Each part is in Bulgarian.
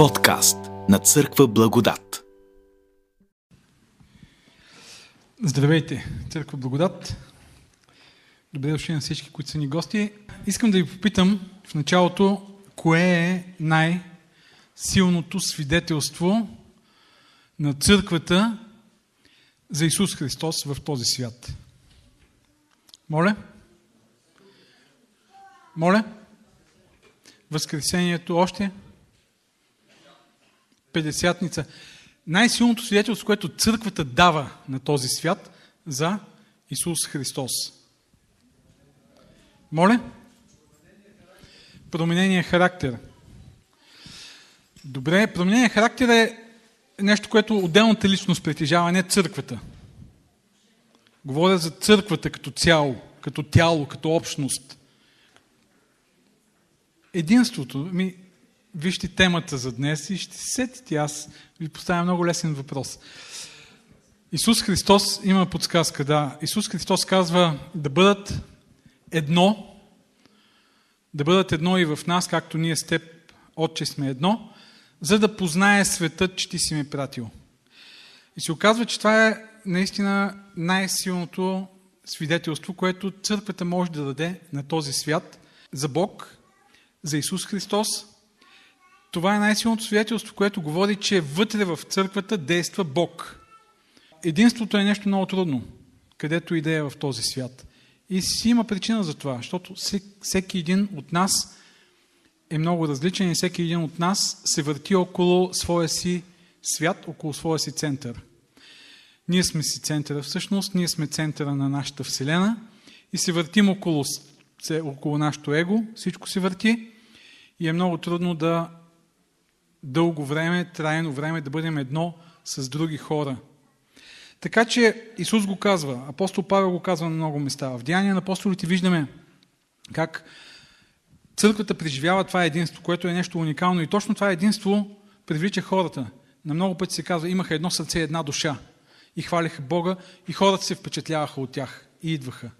Подкаст на Църква Благодат. Здравейте, Църква Благодат. Добре дошли на всички, които са ни гости. Искам да ви попитам в началото, кое е най-силното свидетелство на църквата за Исус Христос в този свят? Моля? Моля? Възкресението още? Петдесятница. Най-силното свидетелство, което църквата дава на този свят за Исус Христос. Моля? Променения характер. Добре, променения характер е нещо, което отделната личност притежава, не църквата. Говоря за църквата като цяло, като тяло, като общност. Единството, ми, вижте темата за днес и ще се сетите. Аз ви поставя много лесен въпрос. Исус Христос има подсказка, да. Исус Христос казва да бъдат едно, да бъдат едно и в нас, както ние с теб, Отче, сме едно, за да познае светът, че ти си ме пратил. И се оказва, че това е наистина най-силното свидетелство, което църквата може да даде на този свят за Бог, за Исус Христос. Това е най-силното свидетелство, което говори, че вътре в църквата действа Бог. Единството е нещо много трудно, където и да е в този свят. И си има причина за това, защото всеки един от нас е много различен и всеки един от нас се върти около своя си свят, около своя си център. Ние сме си центъра всъщност, ние сме центъра на нашата Вселена и се въртим около, около нашето его, всичко се върти и е много трудно да дълго време, трайно време да бъдем едно с други хора. Така че Исус го казва, апостол Павел го казва на много места. В Деяния на апостолите виждаме как църквата преживява това единство, което е нещо уникално и точно това единство привлича хората. На много пъти се казва, имаха едно сърце една душа и хвалиха Бога и хората се впечатляваха от тях и идваха.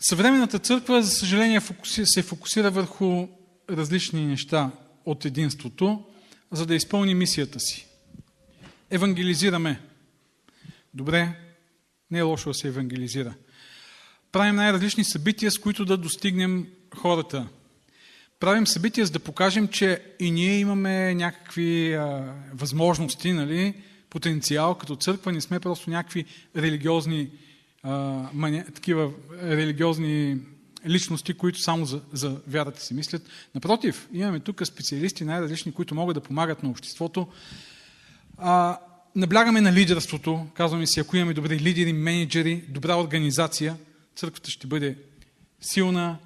Съвременната църква, за съжаление, се фокусира върху различни неща от единството, за да изпълни мисията си. Евангелизираме. Добре, не е лошо да се евангелизира. Правим най-различни събития, с които да достигнем хората. Правим събития, за да покажем, че и ние имаме някакви а, възможности, нали, потенциал като църква, не сме просто някакви религиозни, а, мани, такива религиозни личности, които само за, за вярата си мислят. Напротив, имаме тук специалисти най-различни, които могат да помагат на обществото. А, наблягаме на лидерството. Казваме си, ако имаме добри лидери, менеджери, добра организация, църквата ще бъде силна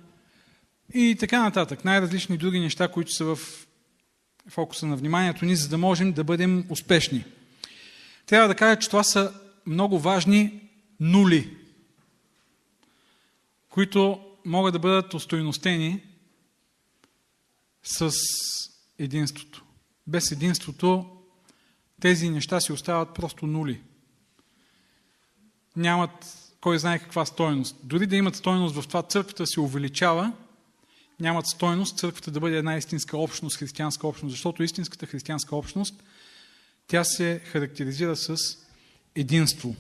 и така нататък. Най-различни други неща, които са в фокуса на вниманието ни, за да можем да бъдем успешни. Трябва да кажа, че това са много важни нули, които могат да бъдат устойностени с единството. Без единството тези неща си остават просто нули. Нямат кой знае каква стойност. Дори да имат стойност в това църквата се увеличава, нямат стойност църквата да бъде една истинска общност, християнска общност, защото истинската християнска общност, тя се характеризира с единство.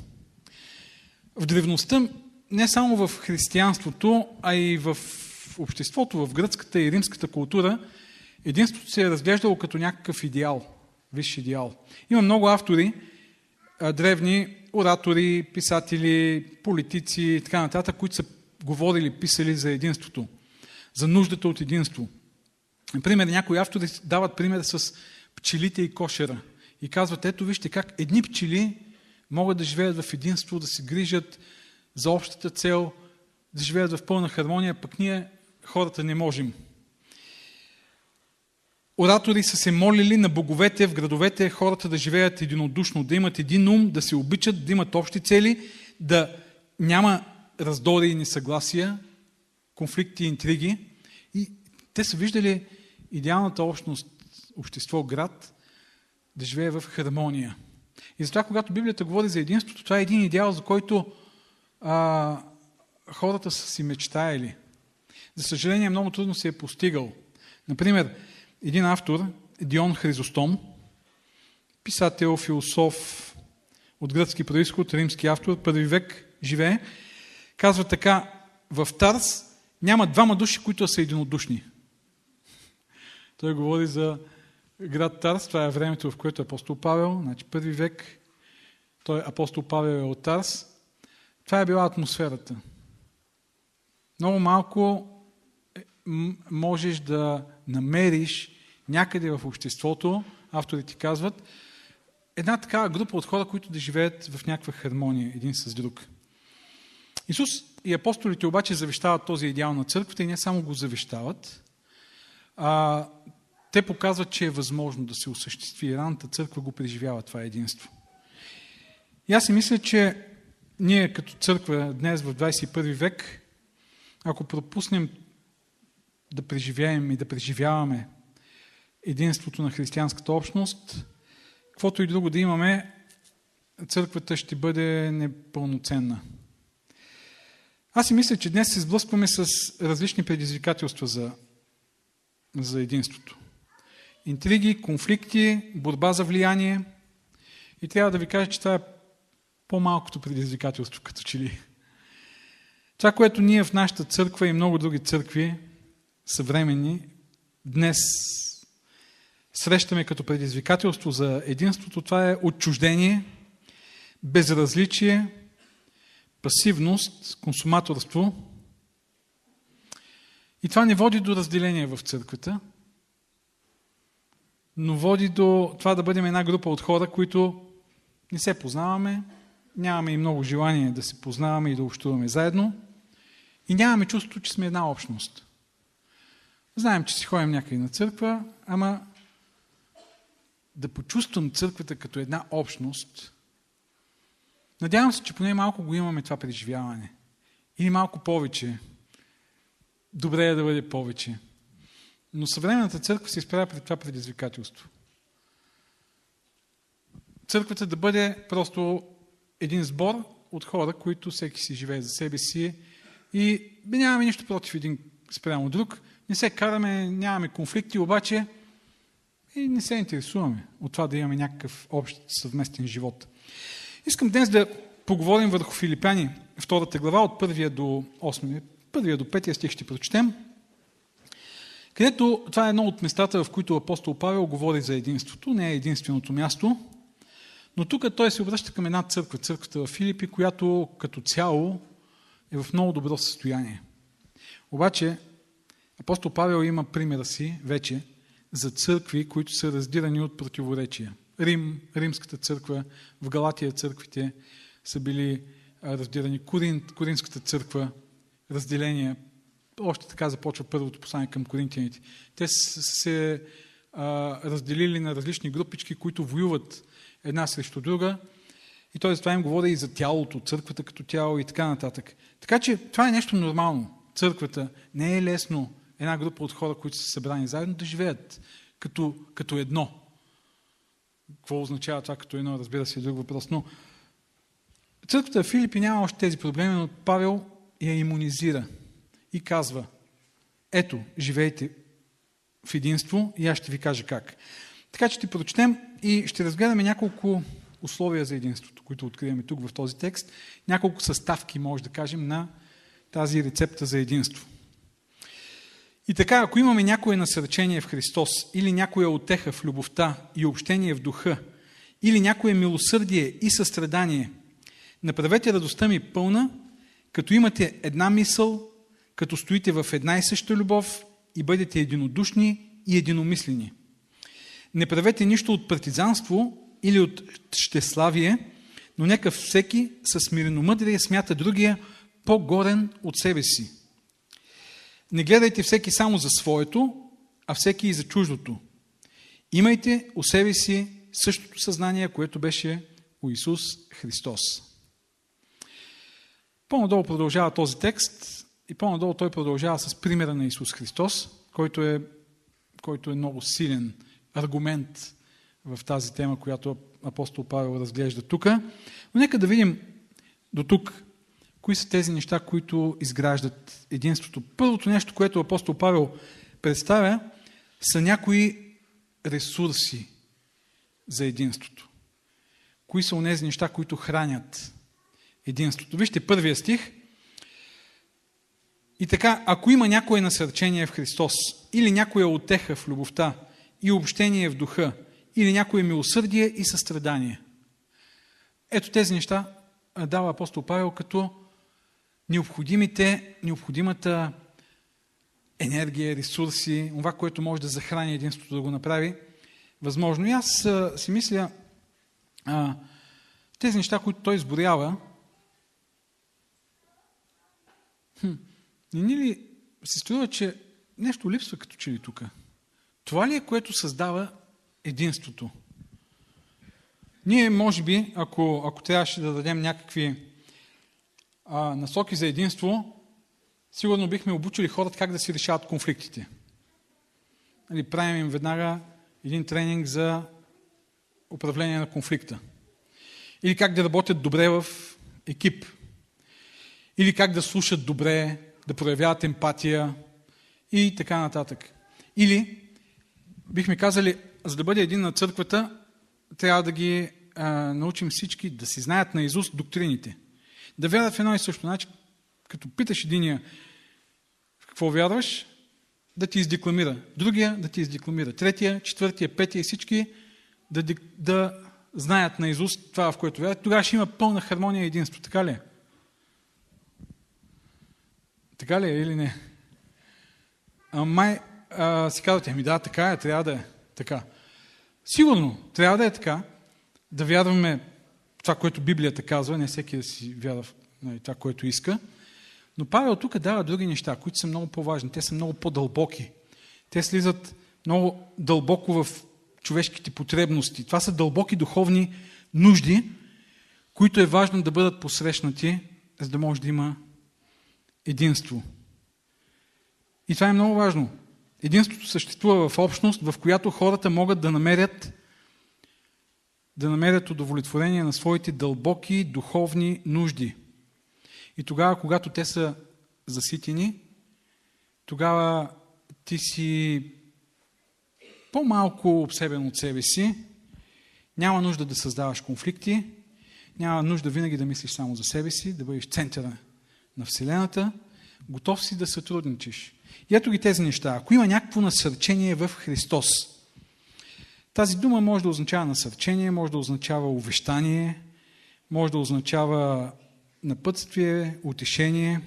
В древността, не само в християнството, а и в обществото, в гръцката и римската култура, единството се е разглеждало като някакъв идеал, висш идеал. Има много автори, древни оратори, писатели, политици и така нататък, които са говорили, писали за единството, за нуждата от единство. Например, някои автори дават пример с пчелите и кошера и казват, ето вижте как едни пчели могат да живеят в единство, да се грижат за общата цел, да живеят в пълна хармония, пък ние хората не можем. Оратори са се молили на боговете в градовете хората да живеят единодушно, да имат един ум, да се обичат, да имат общи цели, да няма раздори и несъгласия, конфликти и интриги. И те са виждали идеалната общност, общество, град, да живее в хармония. И затова, когато Библията говори за единството, това е един идеал, за който а, хората са си мечтаяли. За съжаление, много трудно се е постигал. Например, един автор, Дион Хризостом, писател, философ от гръцки происход, римски автор, първи век живее, казва така, в Тарс няма двама души, които са единодушни. Той говори за град Тарс, това е времето, в което апостол Павел, значи първи век, той апостол Павел е от Тарс. Това е била атмосферата. Много малко е, можеш да намериш някъде в обществото, авторите казват, една такава група от хора, които да живеят в някаква хармония един с друг. Исус и апостолите обаче завещават този идеал на църквата и не само го завещават, а те показват, че е възможно да се осъществи. Раната църква го преживява това единство. И аз си мисля, че ние като църква днес в 21 век, ако пропуснем да преживеем и да преживяваме единството на християнската общност, каквото и друго да имаме, църквата ще бъде непълноценна. Аз си мисля, че днес се сблъскваме с различни предизвикателства за, за единството. Интриги, конфликти, борба за влияние. И трябва да ви кажа, че това е по-малкото предизвикателство, като че ли. Това, което ние в нашата църква и много други църкви, съвременни, днес срещаме като предизвикателство за единството, това е отчуждение, безразличие, пасивност, консуматорство. И това не води до разделение в църквата, но води до това да бъдем една група от хора, които не се познаваме, нямаме и много желание да се познаваме и да общуваме заедно и нямаме чувството, че сме една общност. Знаем, че си ходим някъде на църква, ама да почувствам църквата като една общност, надявам се, че поне малко го имаме това преживяване. Или малко повече. Добре е да бъде повече. Но съвременната църква се изправя пред това предизвикателство. Църквата да бъде просто един сбор от хора, които всеки си живее за себе си и нямаме нищо против един спрямо друг. Не се караме, нямаме конфликти, обаче и не се интересуваме от това да имаме някакъв общ съвместен живот. Искам днес да поговорим върху Филипяни, втората глава, от първия до 8, първия до 5 стих ще прочетем, където това е едно от местата, в които апостол Павел говори за единството, не е единственото място, но тук той се обръща към една църква, църквата в Филипи, която като цяло е в много добро състояние. Обаче, апостол Павел има примера си вече за църкви, които са раздирани от противоречия. Рим, Римската църква, в Галатия църквите са били раздирани. Корин, Коринската църква, разделения. Още така започва първото послание към коринтияните. Те са се а, разделили на различни групички, които воюват една срещу друга. И той затова им говори и за тялото, църквата като тяло и така нататък. Така че това е нещо нормално. Църквата не е лесно една група от хора, които са събрани заедно, да живеят като, като едно. Какво означава това като едно, разбира се, е друг въпрос. Но църквата в Филипи няма още тези проблеми, но Павел я иммунизира и казва, ето, живейте в единство и аз ще ви кажа как. Така че ще прочетем и ще разгледаме няколко условия за единството, които откриваме тук в този текст. Няколко съставки, може да кажем, на тази рецепта за единство. И така, ако имаме някое насърчение в Христос, или някоя отеха в любовта и общение в духа, или някое милосърдие и състрадание, направете радостта ми пълна, като имате една мисъл, като стоите в една и съща любов и бъдете единодушни и единомислени. Не правете нищо от партизанство или от щеславие, но нека всеки с смиреномъдрие смята другия по-горен от себе си. Не гледайте всеки само за своето, а всеки и за чуждото. Имайте у себе си същото съзнание, което беше у Исус Христос. По-надолу продължава този текст и по-надолу той продължава с примера на Исус Христос, който е, който е много силен аргумент в тази тема, която апостол Павел разглежда тук. Но нека да видим до тук Кои са тези неща, които изграждат единството? Първото нещо, което апостол Павел представя, са някои ресурси за единството. Кои са онези неща, които хранят единството? Вижте първия стих. И така, ако има някое насърчение в Христос, или някоя отеха в любовта, и общение в духа, или някое милосърдие и състрадание. Ето тези неща дава апостол Павел като необходимите, необходимата енергия, ресурси, това, което може да захрани единството да го направи възможно. И аз си мисля, тези неща, които той изборява, хм, не ни ли се струва, че нещо липсва като че ли тук? Това ли е, което създава единството? Ние, може би, ако, ако трябваше да дадем някакви а, насоки за единство, сигурно бихме обучили хората как да си решават конфликтите. Нали, правим им веднага един тренинг за управление на конфликта. Или как да работят добре в екип. Или как да слушат добре, да проявяват емпатия и така нататък. Или, бихме казали, за да бъде един на църквата, трябва да ги а, научим всички да си знаят наизуст доктрините. Да вярват в едно и също. Значи, като питаш единия в какво вярваш, да ти издекламира. Другия да ти издекламира. Третия, четвъртия, петия и всички да, да знаят наизуст това, в което вярват. Тогава ще има пълна хармония и единство. Така ли е? Така ли е или не? А май а, си казвате, ами да, така е, трябва да е така. Сигурно, трябва да е така, да вярваме това, което Библията казва, не всеки да си вярва в нали, това, което иска. Но Павел тук дава други неща, които са много по-важни. Те са много по-дълбоки. Те слизат много дълбоко в човешките потребности. Това са дълбоки духовни нужди, които е важно да бъдат посрещнати, за да може да има единство. И това е много важно. Единството съществува в общност, в която хората могат да намерят да намерят удовлетворение на своите дълбоки духовни нужди. И тогава, когато те са заситени, тогава ти си по-малко обсебен от себе си, няма нужда да създаваш конфликти, няма нужда винаги да мислиш само за себе си, да бъдеш центъра на Вселената, готов си да сътрудничиш. И ето ги тези неща. Ако има някакво насърчение в Христос, тази дума може да означава насърчение, може да означава увещание, може да означава напътствие, утешение.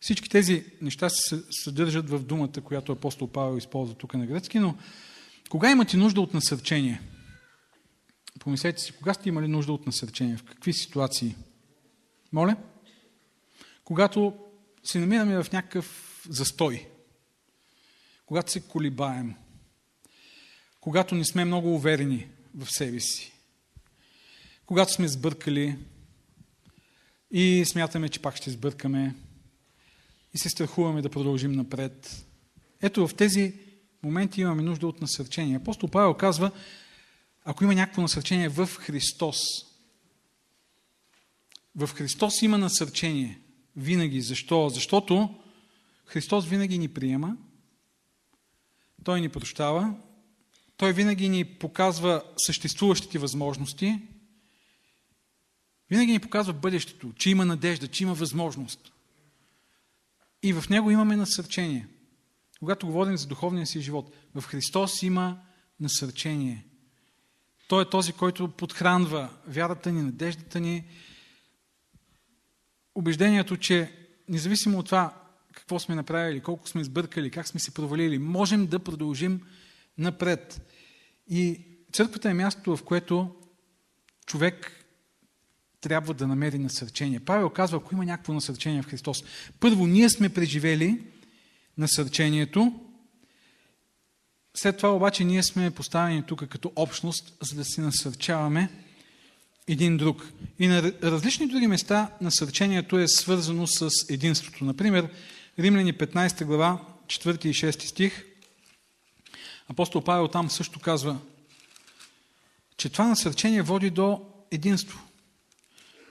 Всички тези неща се съдържат в думата, която апостол Павел използва тук на гръцки, но кога имате нужда от насърчение? Помислете си, кога сте имали нужда от насърчение? В какви ситуации? Моля? Когато се намираме в някакъв застой, когато се колибаем, когато не сме много уверени в себе си, когато сме сбъркали и смятаме, че пак ще сбъркаме и се страхуваме да продължим напред. Ето в тези моменти имаме нужда от насърчение. Апостол Павел казва, ако има някакво насърчение в Христос, в Христос има насърчение. Винаги. Защо? Защото Христос винаги ни приема, Той ни прощава, Той винаги ни показва съществуващите възможности, винаги ни показва бъдещето, че има надежда, че има възможност. И в него имаме насърчение. Когато говорим за духовния си живот, в Христос има насърчение. Той е този, който подхранва вярата ни, надеждата ни, убеждението, че независимо от това какво сме направили, колко сме сбъркали, как сме се провалили, можем да продължим напред. И църквата е мястото, в което човек трябва да намери насърчение. Павел казва, ако има някакво насърчение в Христос. Първо, ние сме преживели насърчението, след това обаче ние сме поставени тук като общност, за да се насърчаваме един друг. И на различни други места насърчението е свързано с единството. Например, Римляни 15 глава, 4 и 6 стих, апостол Павел там също казва, че това насърчение води до единство.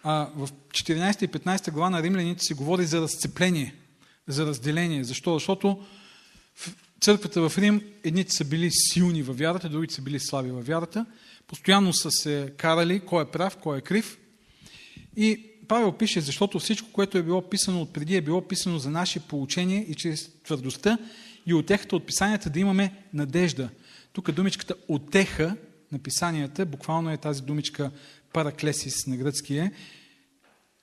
А в 14 и 15 глава на римляните се говори за разцепление, за разделение. Защо? Защото църквата в Рим, едните са били силни във вярата, другите са били слаби във вярата. Постоянно са се карали кой е прав, кой е крив. И Павел пише, защото всичко, което е било писано отпреди, е било писано за наше получение и чрез твърдостта и отехата от писанията да имаме надежда. Тук думичката отеха на писанията, буквално е тази думичка параклесис на гръцки е,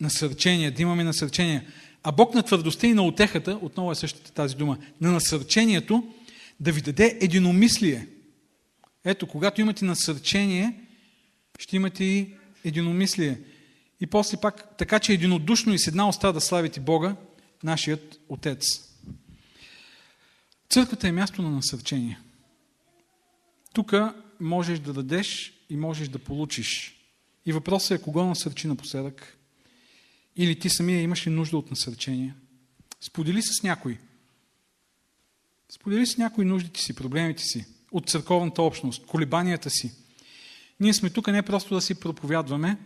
насърчение, да имаме насърчение. А Бог на твърдостта и на отехата, отново е същата тази дума, на насърчението, да ви даде единомислие. Ето, когато имате насърчение, ще имате и единомислие. И после пак, така че единодушно и с една уста да славите Бога, нашият Отец. Църквата е място на насърчение. Тук можеш да дадеш и можеш да получиш. И въпросът е кого насърчи напоследък. Или ти самия имаш ли нужда от насърчение? Сподели с някой. Сподели с някой нуждите си, проблемите си, от църковната общност, колебанията си. Ние сме тук не просто да си проповядваме,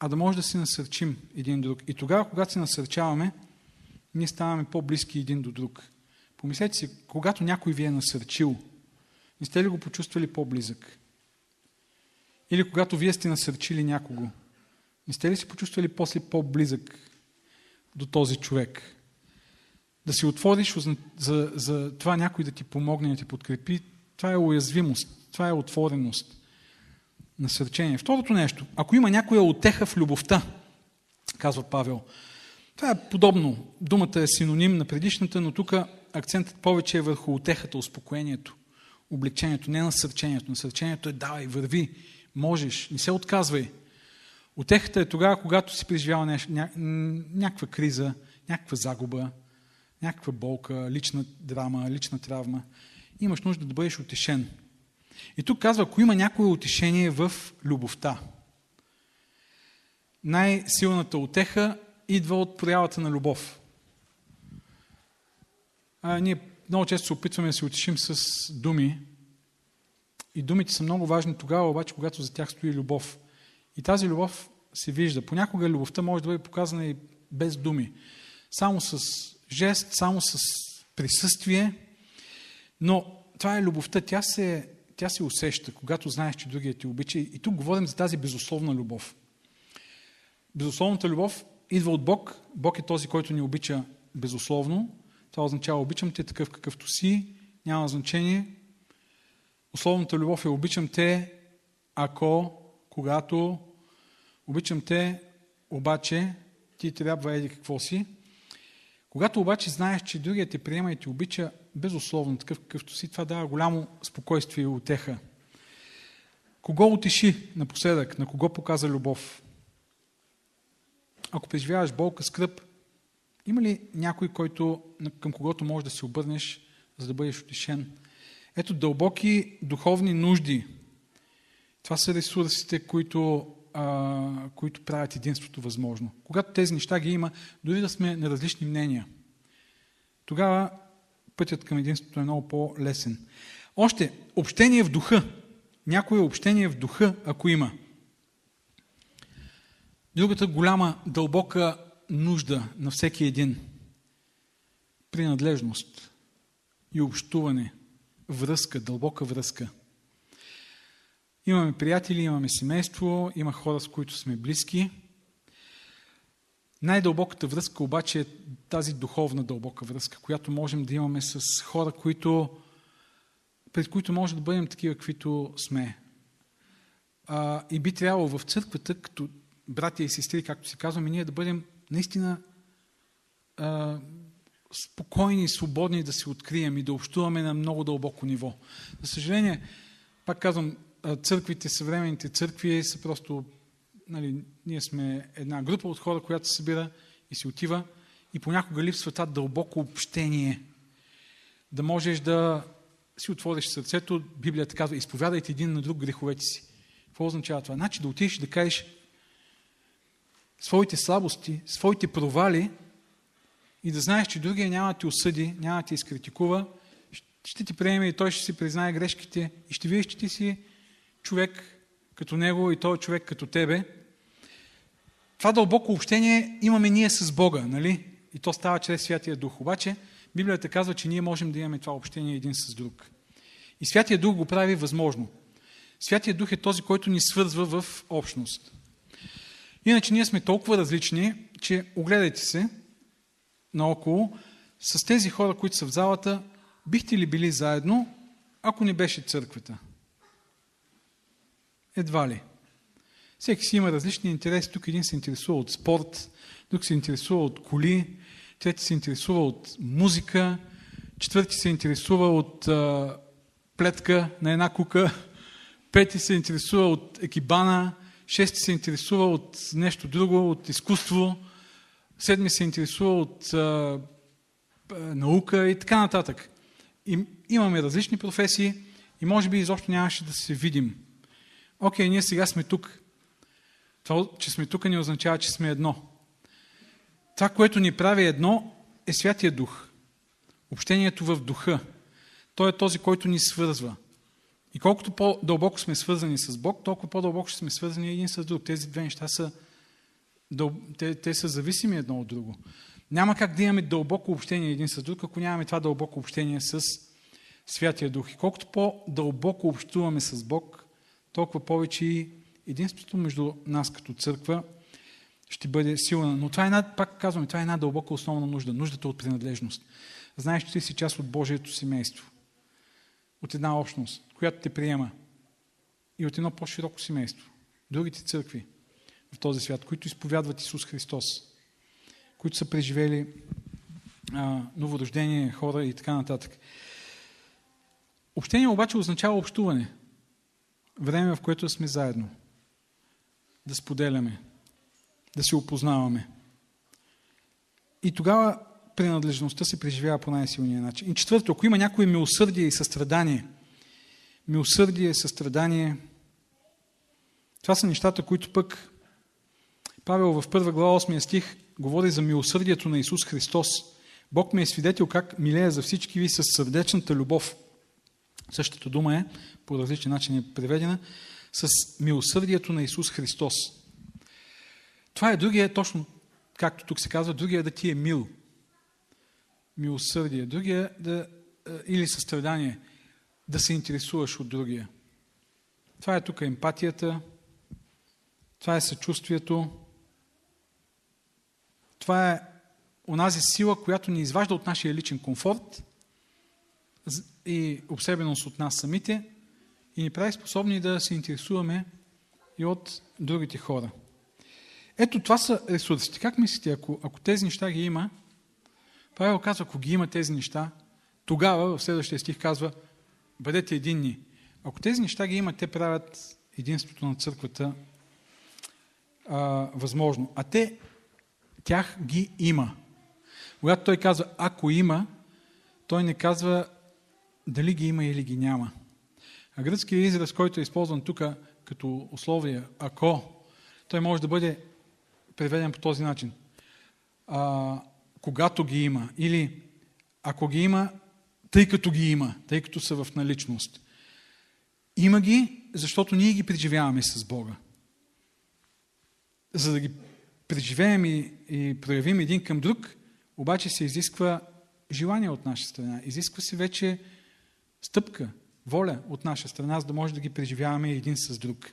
а да може да си насърчим един друг. И тогава, когато се насърчаваме, ние ставаме по-близки един до друг. Помислете си, когато някой ви е насърчил, не сте ли го почувствали по-близък? Или когато вие сте насърчили някого, не сте ли се почувствали после по-близък до този човек? Да си отвориш за, за, това някой да ти помогне, да ти подкрепи, това е уязвимост, това е отвореност, насърчение. Второто нещо, ако има някоя отеха в любовта, казва Павел, това е подобно. Думата е синоним на предишната, но тук акцентът повече е върху отехата, успокоението, облегчението, не насърчението. Насърчението е давай, върви, можеш, не се отказвай. Отехата е тогава, когато си преживява ня... ня... някаква криза, някаква загуба, някаква болка, лична драма, лична травма. Имаш нужда да бъдеш утешен. И тук казва, ако има някое утешение в любовта. Най-силната отеха идва от проявата на любов. А, ние много често се опитваме да се утешим с думи. И думите са много важни тогава, обаче, когато за тях стои любов. И тази любов се вижда. Понякога любовта може да бъде показана и без думи. Само с жест, само с присъствие. Но това е любовта. Тя се, тя се усеща, когато знаеш, че другият ти обича. И тук говорим за тази безусловна любов. Безусловната любов идва от Бог. Бог е този, който ни обича безусловно. Това означава обичам те такъв какъвто си, няма значение. Условната любов е обичам те, ако, когато, обичам те, обаче, ти трябва еди какво си. Когато обаче знаеш, че другият те приема и те обича безусловно такъв какъвто си, това дава голямо спокойствие и утеха. Кого утеши напоследък? На кого показа любов? Ако преживяваш болка, скръп, има ли някой, който, към когото можеш да се обърнеш, за да бъдеш утешен? Ето дълбоки духовни нужди. Това са ресурсите, които, а, които правят единството възможно. Когато тези неща ги има, дори да сме на различни мнения, тогава пътят към единството е много по-лесен. Още, общение в духа. Някое общение в духа, ако има. Другата голяма, дълбока нужда на всеки един. Принадлежност и общуване, връзка, дълбока връзка. Имаме приятели, имаме семейство, има хора, с които сме близки. Най-дълбоката връзка обаче е тази духовна дълбока връзка, която можем да имаме с хора, които, пред които може да бъдем такива, каквито сме. А, и би трябвало в църквата, като братя и сестри, както си казваме, ние да бъдем наистина а, спокойни и свободни да се открием и да общуваме на много дълбоко ниво. За съжаление, пак казвам, църквите, съвременните църкви са просто, нали, ние сме една група от хора, която се събира и се отива и понякога липсва това дълбоко общение. Да можеш да си отвориш сърцето, Библията казва, изповядайте един на друг греховете си. Какво означава това? Значи да отидеш да кажеш, своите слабости, своите провали и да знаеш, че другия няма да ти осъди, няма да ти изкритикува, ще ти приеме и той ще си признае грешките и ще видиш, че ти си човек като него и той е човек като тебе. Това дълбоко общение имаме ние с Бога, нали? И то става чрез Святия Дух. Обаче, Библията казва, че ние можем да имаме това общение един с друг. И Святия Дух го прави възможно. Святия Дух е този, който ни свързва в общност. Иначе ние сме толкова различни, че огледайте се наоколо, с тези хора, които са в залата, бихте ли били заедно, ако не беше църквата? Едва ли. Всеки си има различни интереси. Тук един се интересува от спорт, друг се интересува от коли, трети се интересува от музика, четвърти се интересува от а, плетка на една кука, пети се интересува от екибана, шести се интересува от нещо друго, от изкуство, седми се интересува от а, наука и така нататък. И, имаме различни професии и може би изобщо нямаше да се видим. Окей, ние сега сме тук. Това, че сме тук, не означава, че сме едно. Това, което ни прави едно, е Святия Дух. Общението в Духа. Той е този, който ни свързва. И колкото по-дълбоко сме свързани с Бог, толкова по-дълбоко ще сме свързани един с друг. Тези две неща са, те, те са зависими едно от друго. Няма как да имаме дълбоко общение един с друг, ако нямаме това дълбоко общение с Святия Дух. И колкото по-дълбоко общуваме с Бог, толкова повече и единството между нас като църква ще бъде силна. Но това е една, пак казваме, това е една дълбока основна нужда. Нуждата от принадлежност. Знаеш, че ти си част от Божието семейство. От една общност, която те приема. И от едно по-широко семейство. Другите църкви в този свят, които изповядват Исус Христос. Които са преживели а, новорождение, хора и така нататък. Общение обаче означава общуване. Време, в което сме заедно. Да споделяме, да се опознаваме. И тогава принадлежността се преживява по най-силния начин. И четвърто, ако има някое милосърдие и състрадание, милосърдие, състрадание, това са нещата, които пък Павел в първа глава 8 стих говори за милосърдието на Исус Христос. Бог ме е свидетел как милея за всички ви с сърдечната любов. Същата дума е, по различен начин е преведена, с милосърдието на Исус Христос. Това е другия, точно както тук се казва, другия да ти е мил. Милосърдие. Другия да, е, или състрадание, да се интересуваш от другия. Това е тук емпатията, това е съчувствието, това е онази сила, която ни изважда от нашия личен комфорт и обсебеност от нас самите и ни прави способни да се интересуваме и от другите хора. Ето това са ресурсите. Как мислите, ако, ако тези неща ги има, Павел казва, ако ги има тези неща, тогава в следващия стих казва, бъдете единни. Ако тези неща ги има, те правят единството на църквата а, възможно. А те, тях ги има. Когато той казва, ако има, той не казва дали ги има или ги няма. А гръцкият израз, който е използван тук като условие, ако, той може да бъде преведен по този начин. А, когато ги има. Или ако ги има, тъй като ги има, тъй като са в наличност. Има ги, защото ние ги преживяваме с Бога. За да ги преживеем и, и проявим един към друг, обаче се изисква желание от наша страна. Изисква се вече стъпка, воля от наша страна, за да може да ги преживяваме един с друг.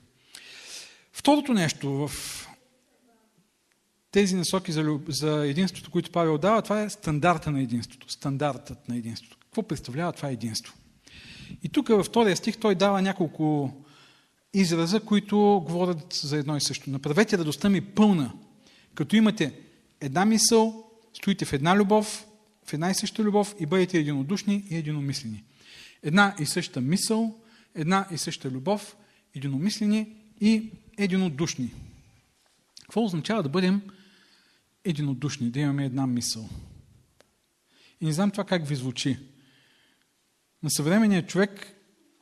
Второто нещо в тези насоки за, за единството, които Павел дава, това е стандарта на единството, стандартът на единството. Какво представлява това единство? И тук във втория стих той дава няколко израза, които говорят за едно и също. Направете радостта ми пълна, като имате една мисъл, стоите в една любов, в една и съща любов и бъдете единодушни и единомислени. Една и съща мисъл, една и съща любов, единомислени и единодушни. Какво означава да бъдем единодушни, да имаме една мисъл? И не знам това как ви звучи. На съвременния човек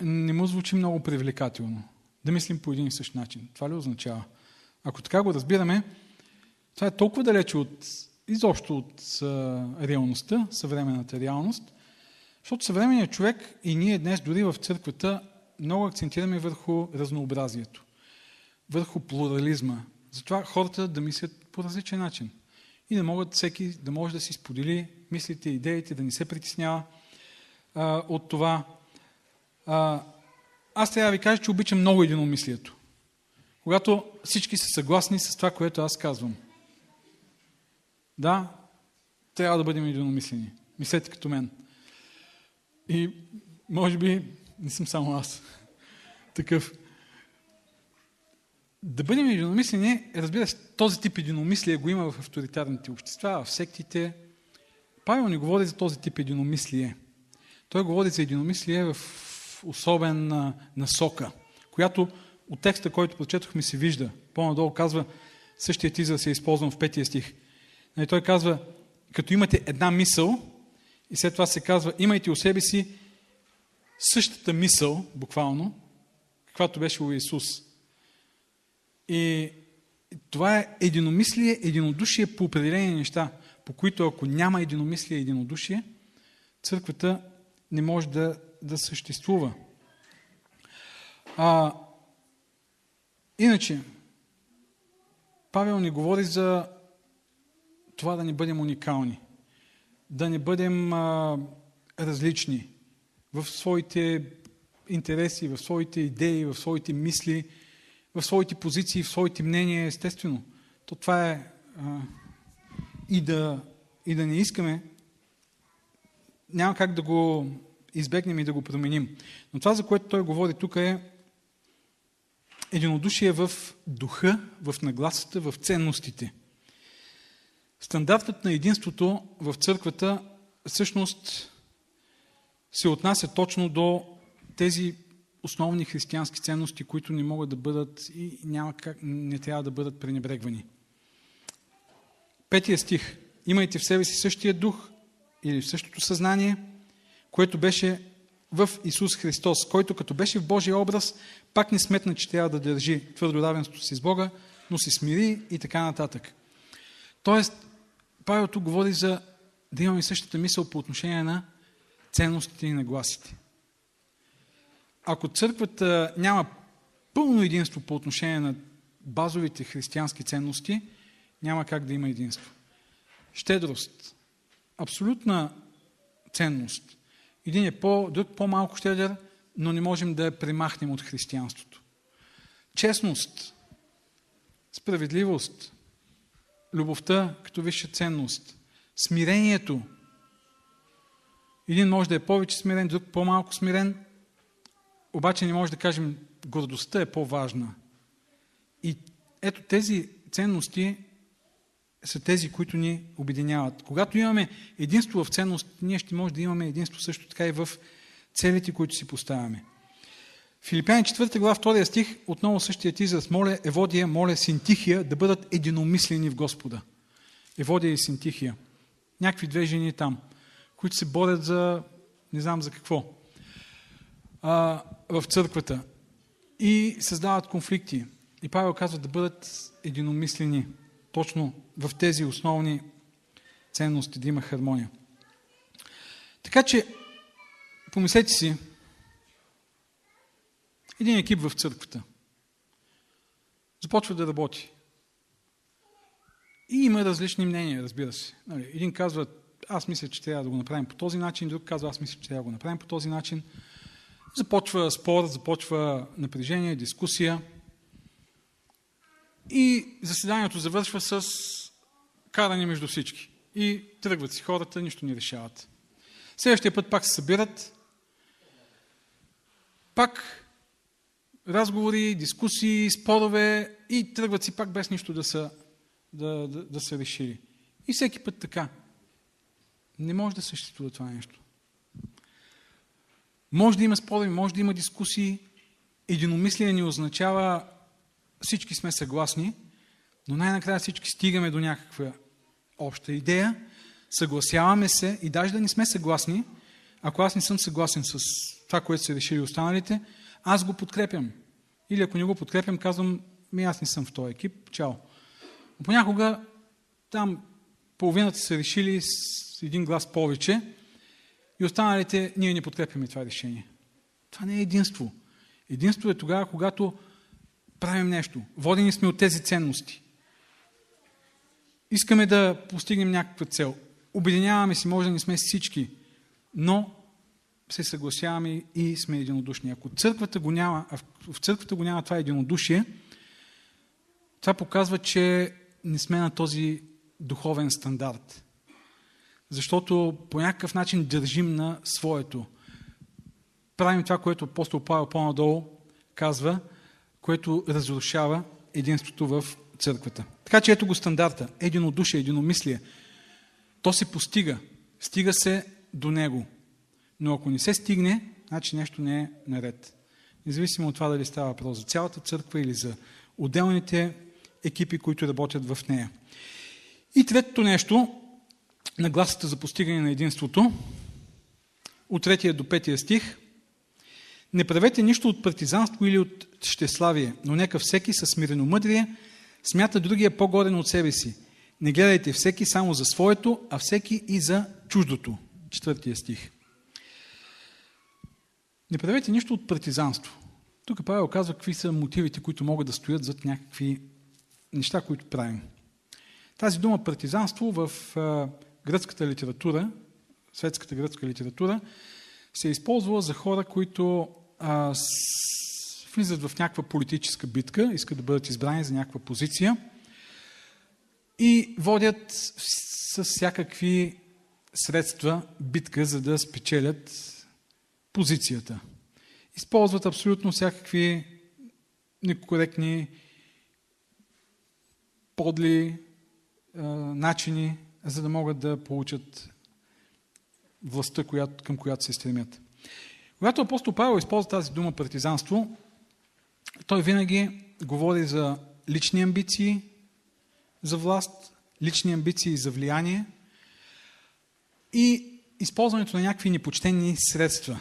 не му звучи много привлекателно. Да мислим по един и същ начин. Това ли означава? Ако така го разбираме, това е толкова далече от изобщо от реалността, съвременната реалност, защото съвременният човек и ние днес дори в църквата много акцентираме върху разнообразието, върху плурализма. Затова хората да мислят по различен начин и да могат всеки да може да си сподели мислите, идеите, да не се притеснява а, от това. А, аз трябва да ви кажа, че обичам много единомислието. Когато всички са съгласни с това, което аз казвам. Да, трябва да бъдем единомислени. Мислете като мен. И може би не съм само аз такъв. Да бъдем единомислени, разбира се, този тип единомислие го има в авторитарните общества, в сектите. Павел не говори за този тип единомислие. Той говори за единомислие в особена насока, която от текста, който прочетохме, се вижда. По-надолу казва, същият израз е използван в петия стих. Нали, той казва, като имате една мисъл, и след това се казва, имайте у себе си същата мисъл, буквално, каквато беше у Исус. И това е единомислие, единодушие по определени неща, по които ако няма единомислие, единодушие, църквата не може да, да съществува. А, иначе, Павел ни говори за това да не бъдем уникални, да не бъдем а, различни в своите интереси, в своите идеи, в своите мисли, в своите позиции, в своите мнения, естествено. То това е а, и, да, и да не искаме, няма как да го избегнем и да го променим. Но това, за което той говори тук е единодушие в духа, в нагласата, в ценностите. Стандартът на единството в църквата всъщност се отнася точно до тези основни християнски ценности, които не могат да бъдат и няма как, не трябва да бъдат пренебрегвани. Петия стих. Имайте в себе си същия дух или същото съзнание, което беше в Исус Христос, който като беше в Божия образ, пак не сметна, че трябва да държи твърдо равенството си с Бога, но се смири и така нататък. Тоест, Павел тук говори за да имаме същата мисъл по отношение на ценностите и нагласите. Ако църквата няма пълно единство по отношение на базовите християнски ценности, няма как да има единство. Щедрост. Абсолютна ценност. Един е по, друг по-малко щедър, но не можем да я премахнем от християнството. Честност. Справедливост. Любовта като висша ценност. Смирението. Един може да е повече смирен, друг по-малко смирен, обаче не може да кажем, гордостта е по-важна. И ето тези ценности са тези, които ни обединяват. Когато имаме единство в ценност, ние ще може да имаме единство също така и в целите, които си поставяме. Филипяни 4 глава 2 стих, отново същият израз, моля Еводия, моля Синтихия да бъдат единомислени в Господа. Еводия и Синтихия. Някакви две жени там, които се борят за не знам за какво а, в църквата и създават конфликти. И Павел казва да бъдат единомислени точно в тези основни ценности, да има хармония. Така че, помислете си, един екип в църквата започва да работи. И има различни мнения, разбира се. Нали, един казва, аз мисля, че трябва да го направим по този начин, друг казва, аз мисля, че трябва да го направим по този начин. Започва спор, започва напрежение, дискусия. И заседанието завършва с каране между всички. И тръгват си хората, нищо не решават. Следващия път пак се събират. Пак разговори, дискусии, спорове и тръгват си пак без нищо да са, да, да, да са решили. И всеки път така. Не може да съществува това нещо. Може да има спорове, може да има дискусии. Единомислие ни означава всички сме съгласни, но най-накрая всички стигаме до някаква обща идея, съгласяваме се и даже да не сме съгласни, ако аз не съм съгласен с това, което са решили останалите, аз го подкрепям. Или ако не го подкрепям, казвам, ми аз не съм в този екип, чао. Но понякога там половината са решили с един глас повече и останалите ние не подкрепяме това решение. Това не е единство. Единство е тогава, когато правим нещо. Водени сме от тези ценности. Искаме да постигнем някаква цел. обединяваме си, може да не сме всички, но се съгласяваме и сме единодушни. Ако църквата го няма, в църквата го няма това единодушие, това показва, че не сме на този духовен стандарт. Защото по някакъв начин държим на своето. Правим това, което апостол Павел по-надолу казва, което разрушава единството в църквата. Така че ето го стандарта. Единодушие, единомислие. То се постига. Стига се до него. Но ако не се стигне, значи нещо не е наред. Независимо от това дали става въпрос за цялата църква или за отделните екипи, които работят в нея. И третото нещо, нагласата за постигане на единството, от третия до петия стих, не правете нищо от партизанство или от щеславие, но нека всеки със смиреномъдрие смята другия по-горен от себе си. Не гледайте всеки само за своето, а всеки и за чуждото. Четвъртия стих. Не правете нищо от партизанство. Тук Павел казва какви са мотивите, които могат да стоят зад някакви неща, които правим. Тази дума партизанство в гръцката литература, светската гръцка литература, се е използвала за хора, които а, с, влизат в някаква политическа битка, искат да бъдат избрани за някаква позиция и водят с всякакви средства битка, за да спечелят позицията. Използват абсолютно всякакви некоректни, подли а, начини, за да могат да получат властта, която, към която се стремят. Когато апостол Павел използва тази дума партизанство, той винаги говори за лични амбиции за власт, лични амбиции за влияние и използването на някакви непочтени средства.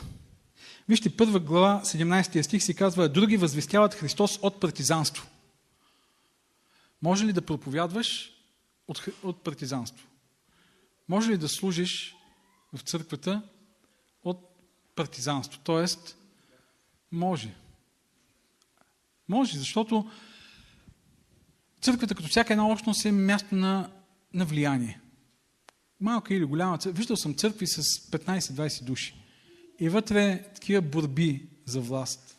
Вижте, първа глава, 17 стих си казва, други възвестяват Христос от партизанство. Може ли да проповядваш от, от партизанство? Може ли да служиш в църквата от партизанство? Тоест, може. Може, защото църквата като всяка една общност е място на, на влияние. Малка или голяма църква. Виждал съм църкви с 15-20 души. И вътре такива борби за власт.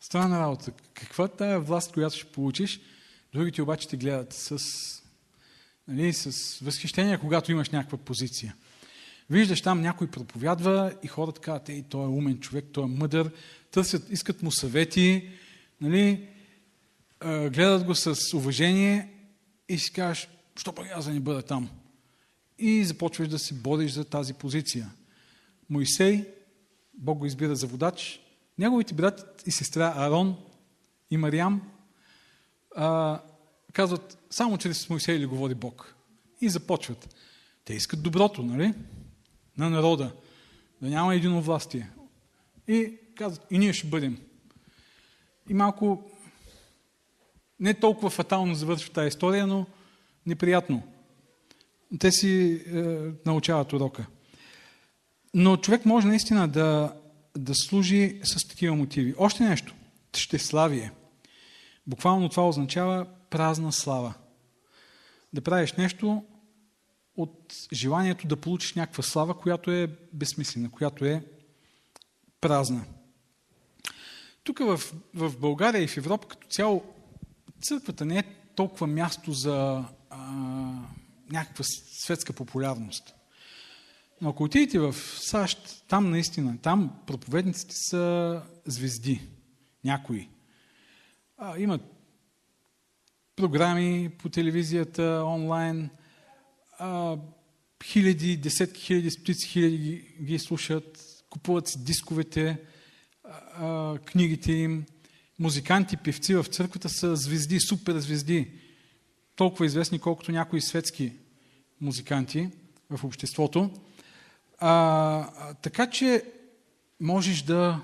Странна работа. Каква е тая власт, която ще получиш? Другите обаче те гледат с, нали, с възхищение, когато имаш някаква позиция. Виждаш там някой проповядва и хората казват, ей, той е умен човек, той е мъдър, търсят, искат му съвети, нали, гледат го с уважение и си кажеш, що пък аз да не бъда там? И започваш да се бориш за тази позиция. Моисей, Бог го избира за водач, неговите брат и сестра Арон и Мариам а, казват, само чрез Моисей ли говори Бог? И започват. Те искат доброто, нали? На народа. Да няма единовластие. И казват, и ние ще бъдем. И малко не толкова фатално завършва тази история, но неприятно. Те си е, научават урока. Но човек може наистина да, да служи с такива мотиви. Още нещо. Щеславие. Буквално това означава празна слава. Да правиш нещо от желанието да получиш някаква слава, която е безсмислена, която е празна. Тук в, в България и в Европа като цяло църквата не е толкова място за а, някаква светска популярност. Но ако отидете в САЩ, там наистина, там проповедниците са звезди. Някои. А, имат програми по телевизията, онлайн. А, хиляди, десетки хиляди, стотици хиляди ги, ги слушат, купуват си дисковете, а, книгите им. Музиканти, певци в църквата са звезди, супер звезди. Толкова известни, колкото някои светски музиканти в обществото. А, така че можеш да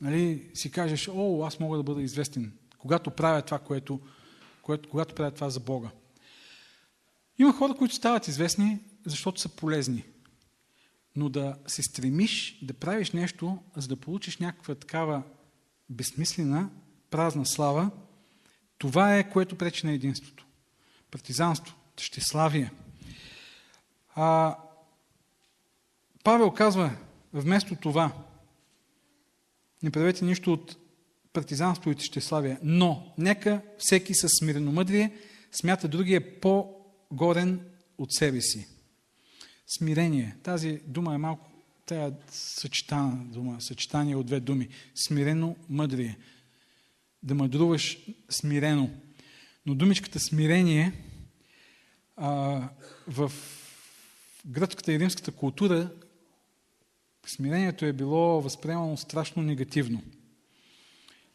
нали, си кажеш, о, аз мога да бъда известен, когато правя това, което, което, когато правя това за Бога. Има хора, които стават известни, защото са полезни. Но да се стремиш да правиш нещо, за да получиш някаква такава безсмислена, празна слава, това е което пречи на единството. Партизанство, щеславие. А, Павел казва, вместо това, не правете нищо от партизанство и тщеславие, но нека всеки с смиреномъдрие смята другия по-горен от себе си. Смирение. Тази дума е малко тая съчетана дума, съчетание от две думи. Смирено мъдрие. Да мъдруваш смирено. Но думичката смирение а, в гръцката и римската култура смирението е било възприемано страшно негативно.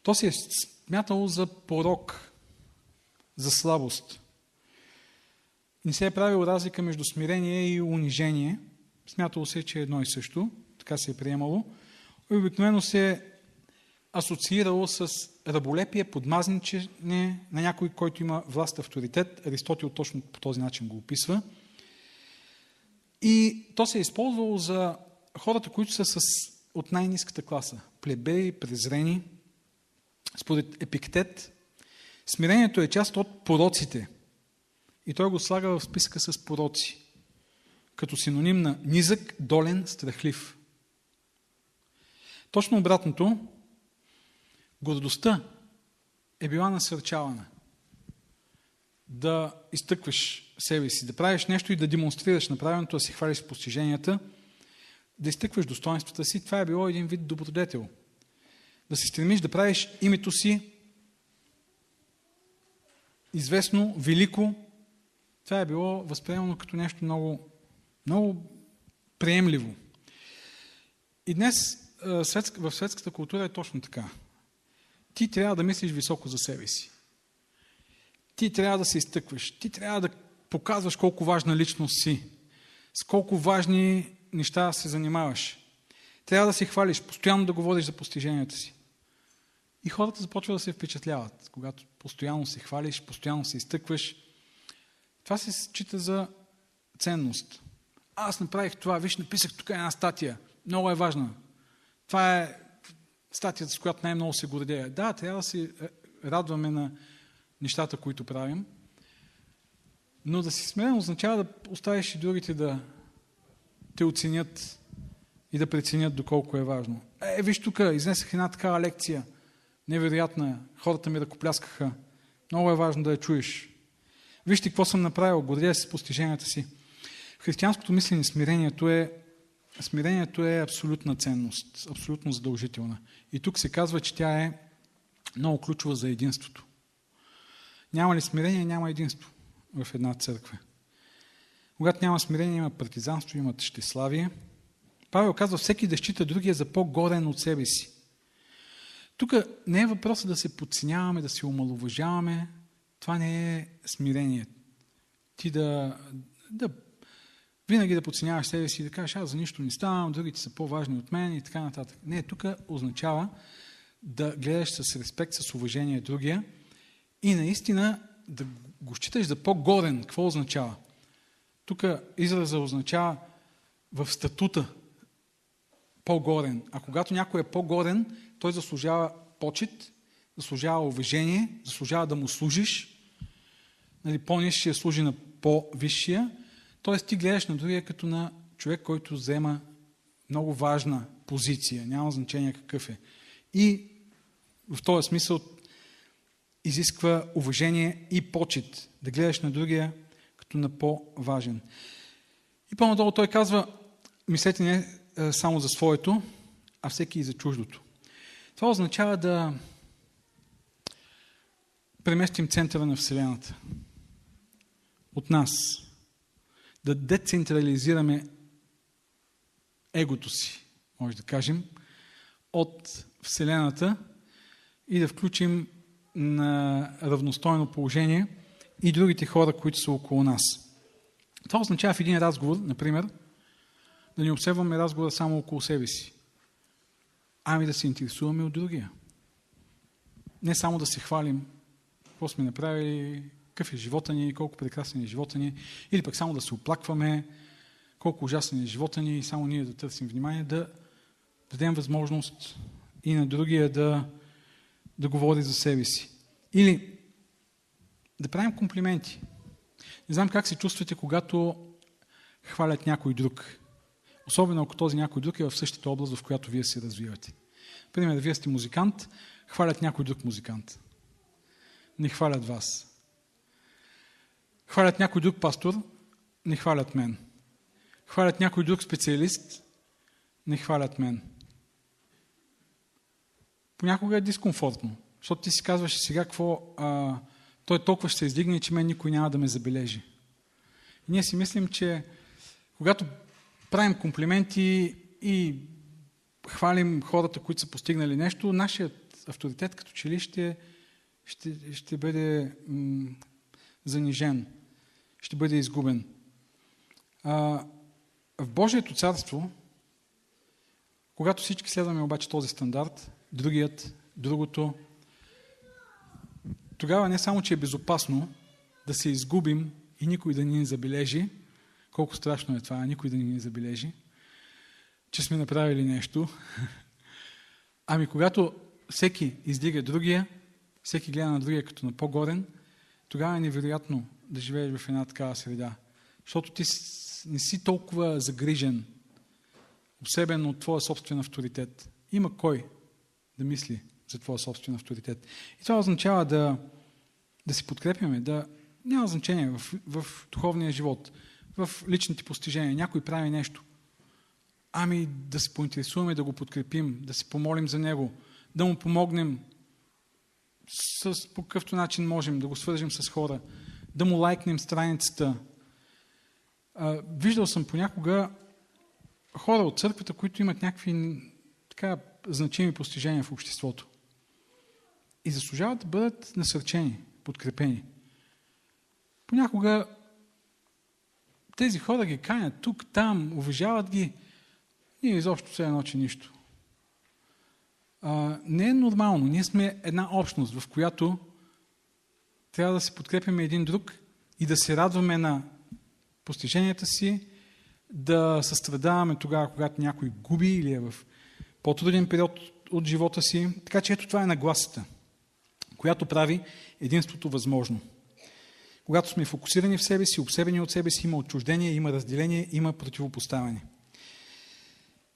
То се е смятало за порок, за слабост. Не се е правил разлика между смирение и унижение. Смятало се, че е едно и също. Така се е приемало. И обикновено се е асоциирало с раболепие, подмазничене на някой, който има власт, авторитет. Аристотел точно по този начин го описва. И то се е използвало за хората, които са с, от най-низката класа. Плебеи, презрени. Според Епиктет, смирението е част от пороците. И той го слага в списка с пороци, като синоним на низък, долен, страхлив. Точно обратното, гордостта е била насърчавана. Да изтъкваш себе си, да правиш нещо и да демонстрираш направеното, да си хвалиш постиженията, да изтъкваш достоинствата си, това е било един вид добродетел. Да се стремиш да правиш името си известно, велико, това е било възприемано като нещо много, много приемливо. И днес в светската култура е точно така. Ти трябва да мислиш високо за себе си. Ти трябва да се изтъкваш. Ти трябва да показваш колко важна личност си. С колко важни неща се занимаваш. Трябва да се хвалиш, постоянно да говориш за постиженията си. И хората започват да се впечатляват, когато постоянно се хвалиш, постоянно се изтъкваш. Това се счита за ценност. Аз направих това, виж, написах тук една статия. Много е важна. Това е статията, с която най-много се гордея. Да, трябва да се радваме на нещата, които правим, но да си смирен означава да оставиш и другите да те оценят и да преценят доколко е важно. Е, виж тук, изнесах една такава лекция. Невероятна. Хората ми ръкопляскаха. Много е важно да я чуеш. Вижте какво съм направил. Гордея се с постиженията си. В християнското мислене смирението е, смирението е абсолютна ценност, абсолютно задължителна. И тук се казва, че тя е много ключова за единството. Няма ли смирение, няма единство в една църква. Когато няма смирение, има партизанство, има тщеславие. Павел казва всеки да счита другия за по-горен от себе си. Тук не е въпросът да се подценяваме, да се омалуважаваме. Това не е смирение. Ти да, да винаги да подценяваш себе си и да кажеш, аз за нищо не ставам, другите са по-важни от мен и така нататък. Не, тук означава да гледаш с респект, с уважение другия и наистина да го считаш за по-горен. Какво означава? Тук израза означава в статута по-горен. А когато някой е по-горен, той заслужава почет, заслужава уважение, заслужава да му служиш. Нали, по-низшия служи на по-висшия. Тоест ти гледаш на другия като на човек, който взема много важна позиция. Няма значение какъв е. И в този смисъл изисква уважение и почет. Да гледаш на другия като на по-важен. И по-надолу той казва, мислете не е, само за своето, а всеки и за чуждото. Това означава да преместим центъра на Вселената от нас, да децентрализираме егото си, може да кажем, от Вселената и да включим на равностойно положение и другите хора, които са около нас. Това означава в един разговор, например, да не обсебваме разговора само около себе си, ами да се интересуваме от другия. Не само да се хвалим какво сме направили, какъв е живота ни, колко прекрасен е живота ни, или пък само да се оплакваме, колко ужасен е живота ни и само ние да търсим внимание, да дадем възможност и на другия да, да говори за себе си. Или да правим комплименти. Не знам как се чувствате, когато хвалят някой друг. Особено ако този някой друг е в същата област, в която вие се развивате. Пример, вие сте музикант, хвалят някой друг музикант. Не хвалят вас. Хвалят някой друг пастор, не хвалят мен. Хвалят някой друг специалист, не хвалят мен. Понякога е дискомфортно, защото ти си казваш сега какво, а, той толкова ще се издигне, че мен никой няма да ме забележи. И ние си мислим, че когато правим комплименти и хвалим хората, които са постигнали нещо, нашият авторитет като че ли ще, ще, ще бъде м- занижен, ще бъде изгубен. А, в Божието царство, когато всички следваме обаче този стандарт, другият, другото, тогава не само, че е безопасно да се изгубим и никой да ни забележи, колко страшно е това, никой да ни забележи, че сме направили нещо. Ами когато всеки издига другия, всеки гледа на другия като на по-горен, тогава е невероятно да живееш в една такава среда. Защото ти не си толкова загрижен, обсебен от твоя собствен авторитет. Има кой да мисли за твоя собствен авторитет. И това означава да, да си подкрепяме, да няма значение в, в духовния живот, в личните постижения. Някой прави нещо. Ами да се поинтересуваме, да го подкрепим, да се помолим за него, да му помогнем с, по какъвто начин можем, да го свържем с хора, да му лайкнем страницата. А, виждал съм понякога хора от църквата, които имат някакви така значими постижения в обществото. И заслужават да бъдат насърчени, подкрепени. Понякога тези хора ги канят тук, там, уважават ги. Ние изобщо все едно, че нищо. А, не е нормално. Ние сме една общност, в която трябва да се подкрепяме един друг и да се радваме на постиженията си, да състрадаваме тогава, когато някой губи или е в по-труден период от живота си. Така че ето това е нагласата, която прави единството възможно. Когато сме фокусирани в себе си, обсебени от себе си, има отчуждение, има разделение, има противопоставяне.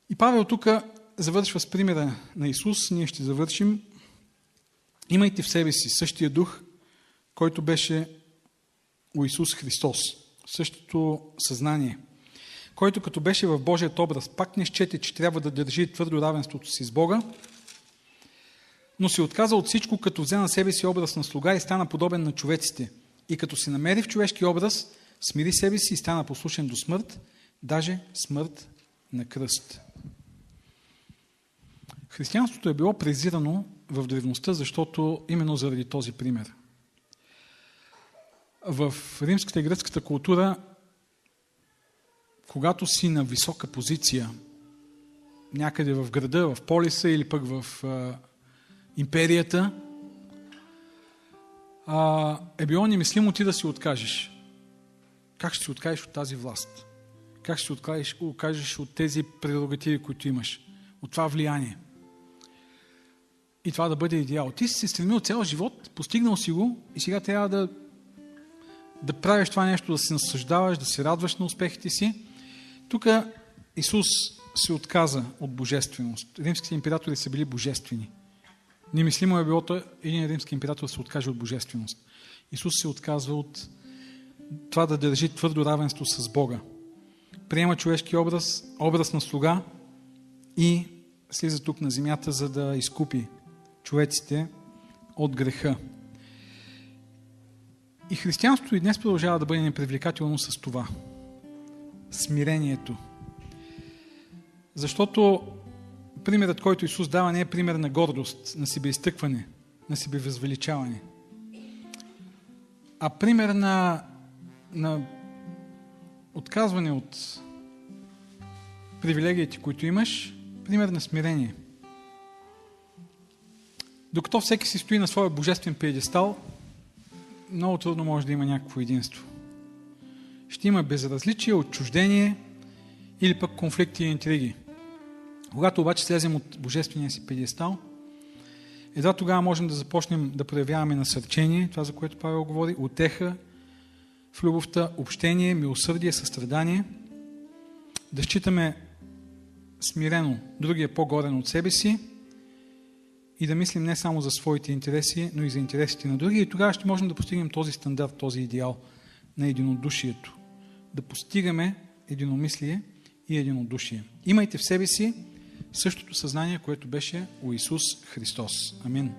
И Павел тук завършва с примера на Исус. Ние ще завършим. Имайте в себе си същия дух, който беше у Исус Христос. Същото съзнание, който като беше в Божият образ, пак не щете, че трябва да държи твърдо равенството си с Бога, но се отказа от всичко, като взе на себе си образ на слуга и стана подобен на човеците. И като се намери в човешки образ, смири себе си и стана послушен до смърт, даже смърт на кръст. Християнството е било презирано в древността, защото именно заради този пример. В римската и гръцката култура, когато си на висока позиция, някъде в града, в полиса или пък в империята, а, е било немислимо ти да си откажеш. Как ще си откажеш от тази власт? Как ще си откажеш, откажеш от тези прерогативи, които имаш? От това влияние? И това да бъде идеал. Ти си се стремил цял живот, постигнал си го и сега трябва да, да правиш това нещо, да се насъждаваш, да се радваш на успехите си. Тук Исус се отказа от божественост. Римските императори са били божествени. Немислимо е било един римски император се откаже от божественост. Исус се отказва от това да държи твърдо равенство с Бога. Приема човешки образ, образ на слуга и слиза тук на земята, за да изкупи човеците от греха. И християнството и днес продължава да бъде непривлекателно с това. Смирението. Защото примерът, който Исус дава, не е пример на гордост, на себеизтъкване, на себевъзвеличаване, а пример на, на отказване от привилегиите, които имаш, пример на смирение. Докато всеки си стои на своя божествен пиедестал, много трудно може да има някакво единство. Ще има безразличие, отчуждение или пък конфликти и интриги. Когато обаче слезем от божествения си педестал, едва тогава можем да започнем да проявяваме насърчение, това за което Павел говори, отеха в любовта, общение, милосърдие, състрадание да считаме смирено другия по-горен от себе си и да мислим не само за своите интереси, но и за интересите на други. И тогава ще можем да постигнем този стандарт, този идеал на единодушието. Да постигаме единомислие и единодушие. Имайте в себе си същото съзнание, което беше у Исус Христос. Амин.